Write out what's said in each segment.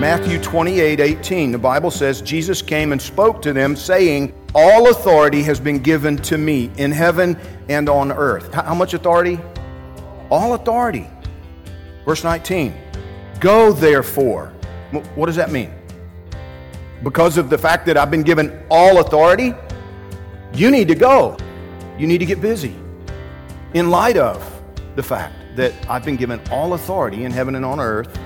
Matthew 28 18, the Bible says, Jesus came and spoke to them, saying, All authority has been given to me in heaven and on earth. How much authority? All authority. Verse 19, Go therefore. What does that mean? Because of the fact that I've been given all authority, you need to go. You need to get busy in light of the fact that I've been given all authority in heaven and on earth.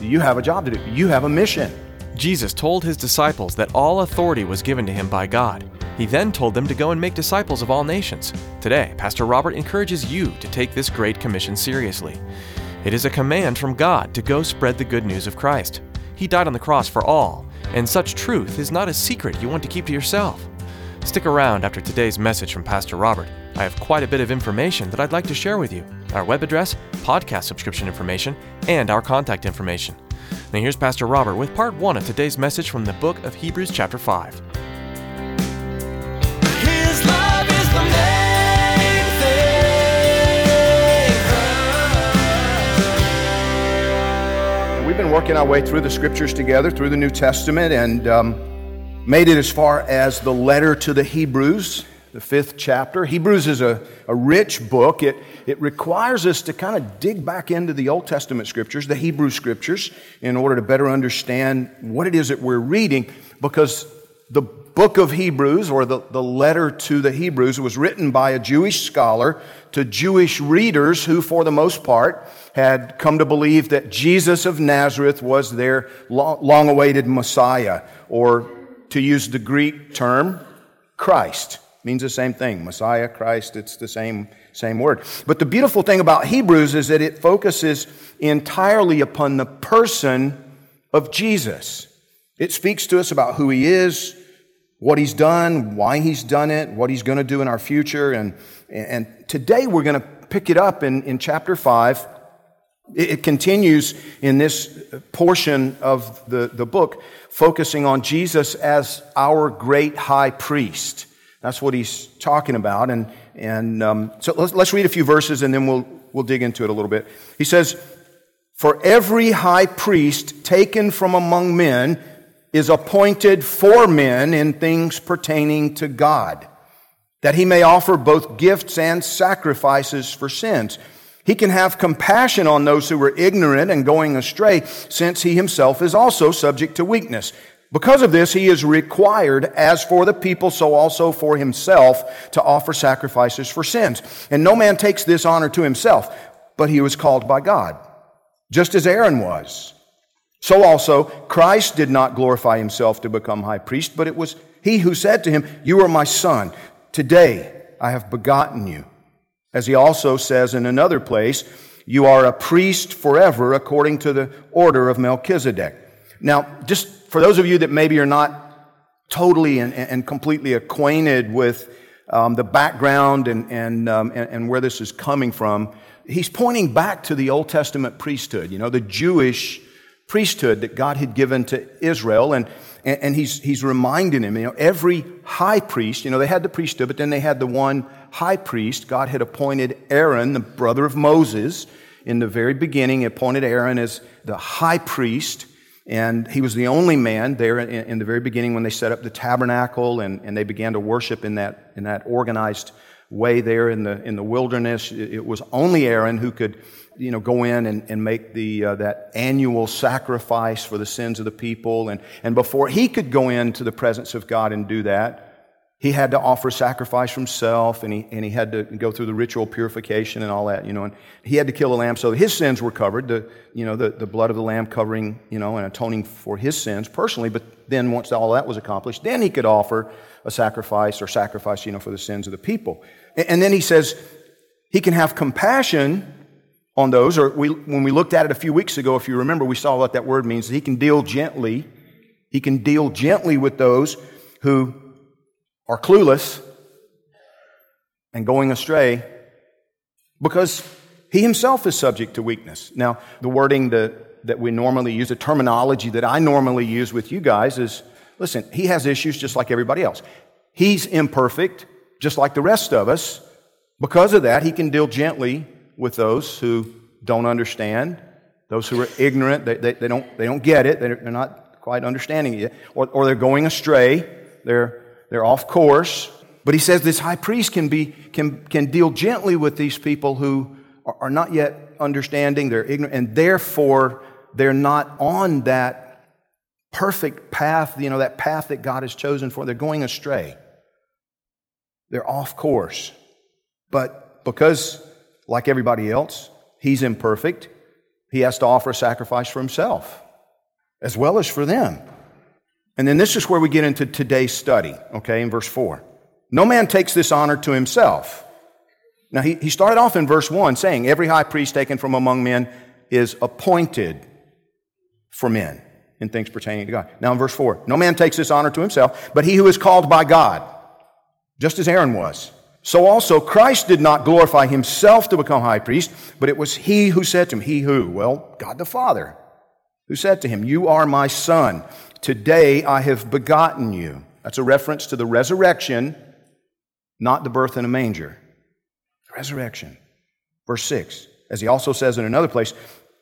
You have a job to do. You have a mission. Jesus told his disciples that all authority was given to him by God. He then told them to go and make disciples of all nations. Today, Pastor Robert encourages you to take this great commission seriously. It is a command from God to go spread the good news of Christ. He died on the cross for all, and such truth is not a secret you want to keep to yourself. Stick around after today's message from Pastor Robert. I have quite a bit of information that I'd like to share with you our web address, podcast subscription information, and our contact information. Now, here's Pastor Robert with part one of today's message from the book of Hebrews, chapter 5. His love is the main. We've been working our way through the scriptures together, through the New Testament, and um, made it as far as the letter to the Hebrews, the fifth chapter. Hebrews is a, a rich book. It, it requires us to kind of dig back into the Old Testament scriptures, the Hebrew scriptures, in order to better understand what it is that we're reading, because the book of Hebrews, or the, the letter to the Hebrews, was written by a Jewish scholar to Jewish readers who, for the most part, had come to believe that Jesus of Nazareth was their long awaited Messiah, or to use the Greek term, Christ. Means the same thing. Messiah, Christ, it's the same, same word. But the beautiful thing about Hebrews is that it focuses entirely upon the person of Jesus. It speaks to us about who he is, what he's done, why he's done it, what he's going to do in our future. And, and today we're going to pick it up in, in chapter 5. It, continues in this portion of the, the book, focusing on Jesus as our great high priest. That's what he's talking about. And, and um, so let's, let's read a few verses and then we'll, we'll dig into it a little bit. He says, For every high priest taken from among men is appointed for men in things pertaining to God, that he may offer both gifts and sacrifices for sins. He can have compassion on those who are ignorant and going astray, since he himself is also subject to weakness. Because of this, he is required, as for the people, so also for himself, to offer sacrifices for sins. And no man takes this honor to himself, but he was called by God, just as Aaron was. So also, Christ did not glorify himself to become high priest, but it was he who said to him, You are my son. Today I have begotten you. As he also says in another place, You are a priest forever according to the order of Melchizedek. Now, just for those of you that maybe are not totally and, and completely acquainted with um, the background and, and, um, and, and where this is coming from, he's pointing back to the Old Testament priesthood, you know, the Jewish priesthood that God had given to Israel. And, and he's, he's reminding him, you know, every high priest, you know, they had the priesthood, but then they had the one high priest. God had appointed Aaron, the brother of Moses, in the very beginning, appointed Aaron as the high priest. And he was the only man there in, in, the very beginning when they set up the tabernacle and, and they began to worship in that, in that organized way there in the, in the wilderness. It, was only Aaron who could, you know, go in and, and make the, uh, that annual sacrifice for the sins of the people. And, and before he could go into the presence of God and do that, he had to offer sacrifice for himself and he, and he had to go through the ritual purification and all that, you know, and he had to kill a lamb so his sins were covered, the, you know, the, the blood of the lamb covering, you know, and atoning for his sins personally. But then once all that was accomplished, then he could offer a sacrifice or sacrifice, you know, for the sins of the people. And, and then he says he can have compassion on those, or we, when we looked at it a few weeks ago, if you remember, we saw what that word means. He can deal gently. He can deal gently with those who are clueless and going astray because he himself is subject to weakness. Now, the wording that, that we normally use, the terminology that I normally use with you guys is listen, he has issues just like everybody else. He's imperfect, just like the rest of us. Because of that, he can deal gently with those who don't understand, those who are ignorant, they, they, they don't, they don't get it, they're, they're not quite understanding it or, or they're going astray, they're they're off course. But he says this high priest can, be, can, can deal gently with these people who are, not yet understanding, they're ignorant, and therefore they're not on that perfect path, you know, that path that God has chosen for. They're going astray. They're off course. But because, like everybody else, he's imperfect, he has to offer a sacrifice for himself as well as for them. And then this is where we get into today's study, okay, in verse 4. No man takes this honor to himself. Now, he, he started off in verse 1 saying, Every high priest taken from among men is appointed for men in things pertaining to God. Now, in verse 4, no man takes this honor to himself, but he who is called by God, just as Aaron was. So also, Christ did not glorify himself to become high priest, but it was he who said to him, He who? Well, God the Father, who said to him, You are my son. Today I have begotten you. That's a reference to the resurrection, not the birth in a manger. Resurrection. Verse 6, as he also says in another place,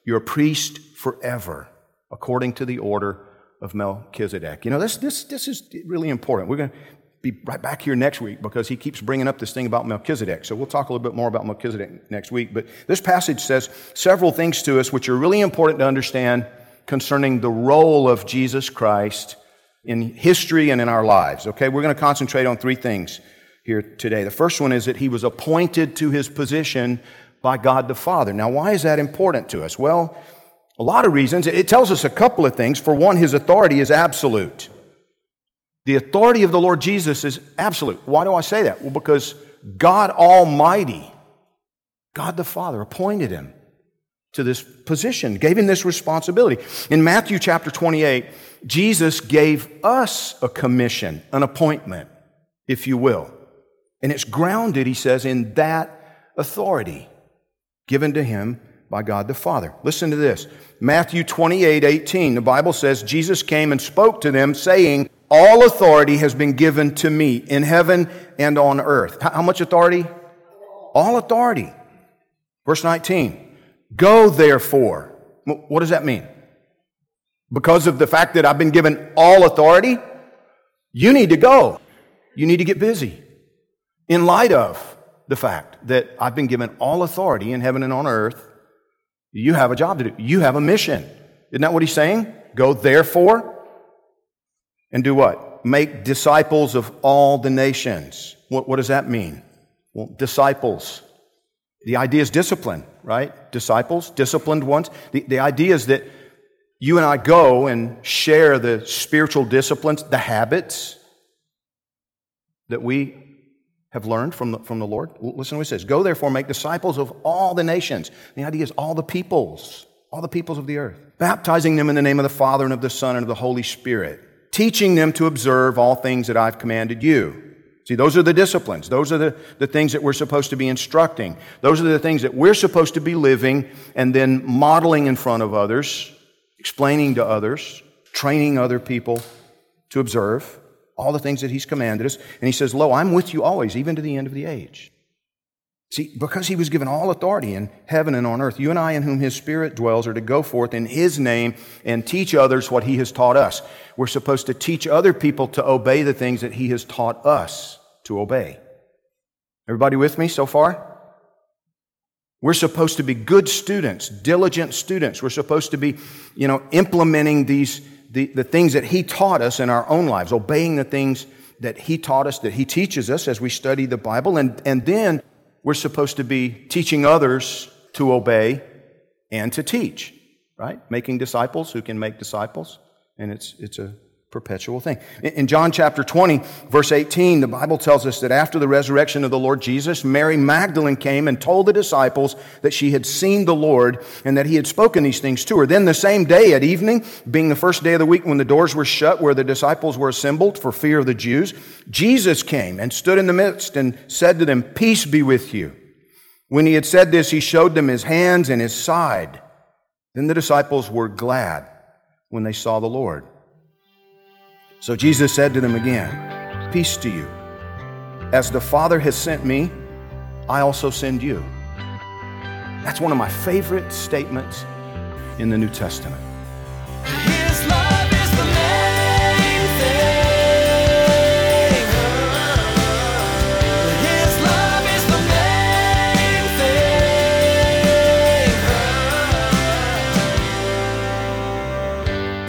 you're a priest forever, according to the order of Melchizedek. You know, this, this, this is really important. We're going to be right back here next week because he keeps bringing up this thing about Melchizedek. So we'll talk a little bit more about Melchizedek next week. But this passage says several things to us which are really important to understand concerning the role of Jesus Christ in history and in our lives. Okay, we're going to concentrate on three things here today. The first one is that he was appointed to his position by God the Father. Now, why is that important to us? Well, a lot of reasons. It tells us a couple of things. For one, his authority is absolute. The authority of the Lord Jesus is absolute. Why do I say that? Well, because God Almighty, God the Father, appointed him to this position, gave him this responsibility. In Matthew chapter 28, Jesus gave us a commission, an appointment, if you will. And it's grounded, he says, in that authority given to him by God the Father. Listen to this. Matthew 28, 18, the Bible says, Jesus came and spoke to them, saying, All authority has been given to me in heaven and on earth. How much authority? All authority. Verse 19. Go therefore. What does that mean? Because of the fact that I've been given all authority, you need to go. You need to get busy. In light of the fact that I've been given all authority in heaven and on earth, you have a job to do. You have a mission. Isn't that what he's saying? Go therefore and do what? Make disciples of all the nations. What, what does that mean? Well, disciples the idea is discipline, right? Disciples, disciplined ones. The, the idea is that you and I go and share the spiritual disciplines, the habits that we have learned from the, from the Lord. Listen to what he says Go therefore, make disciples of all the nations. The idea is all the peoples, all the peoples of the earth, baptizing them in the name of the Father and of the Son and of the Holy Spirit, teaching them to observe all things that I've commanded you. See, those are the disciplines. Those are the, the things that we're supposed to be instructing. Those are the things that we're supposed to be living and then modeling in front of others, explaining to others, training other people to observe all the things that He's commanded us. And He says, Lo, I'm with you always, even to the end of the age. See, because He was given all authority in heaven and on earth, you and I, in whom His Spirit dwells, are to go forth in His name and teach others what He has taught us. We're supposed to teach other people to obey the things that He has taught us to obey. Everybody with me so far? We're supposed to be good students, diligent students. We're supposed to be, you know, implementing these, the, the things that He taught us in our own lives, obeying the things that He taught us, that He teaches us as we study the Bible. And, and then we're supposed to be teaching others to obey and to teach, right? Making disciples who can make disciples. And it's, it's a perpetual thing. In John chapter 20, verse 18, the Bible tells us that after the resurrection of the Lord Jesus, Mary Magdalene came and told the disciples that she had seen the Lord and that he had spoken these things to her. Then the same day at evening, being the first day of the week when the doors were shut where the disciples were assembled for fear of the Jews, Jesus came and stood in the midst and said to them, Peace be with you. When he had said this, he showed them his hands and his side. Then the disciples were glad when they saw the Lord. So Jesus said to them again, Peace to you. As the Father has sent me, I also send you. That's one of my favorite statements in the New Testament.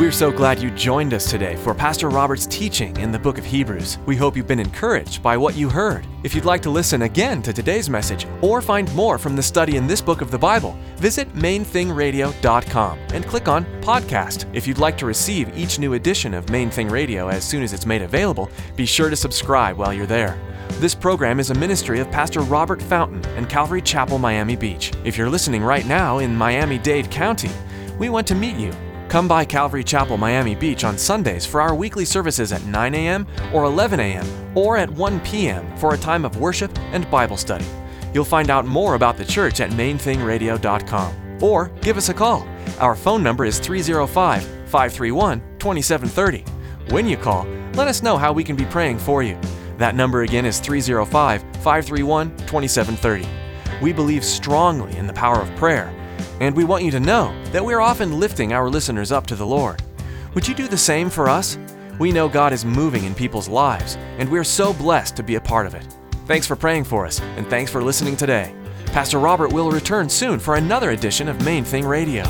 We're so glad you joined us today for Pastor Robert's teaching in the book of Hebrews. We hope you've been encouraged by what you heard. If you'd like to listen again to today's message or find more from the study in this book of the Bible, visit mainthingradio.com and click on Podcast. If you'd like to receive each new edition of Main Thing Radio as soon as it's made available, be sure to subscribe while you're there. This program is a ministry of Pastor Robert Fountain and Calvary Chapel, Miami Beach. If you're listening right now in Miami Dade County, we want to meet you. Come by Calvary Chapel, Miami Beach on Sundays for our weekly services at 9 a.m. or 11 a.m. or at 1 p.m. for a time of worship and Bible study. You'll find out more about the church at mainthingradio.com or give us a call. Our phone number is 305 531 2730. When you call, let us know how we can be praying for you. That number again is 305 531 2730. We believe strongly in the power of prayer, and we want you to know that we're often lifting our listeners up to the Lord. Would you do the same for us? We know God is moving in people's lives, and we're so blessed to be a part of it. Thanks for praying for us, and thanks for listening today. Pastor Robert will return soon for another edition of Main Thing Radio.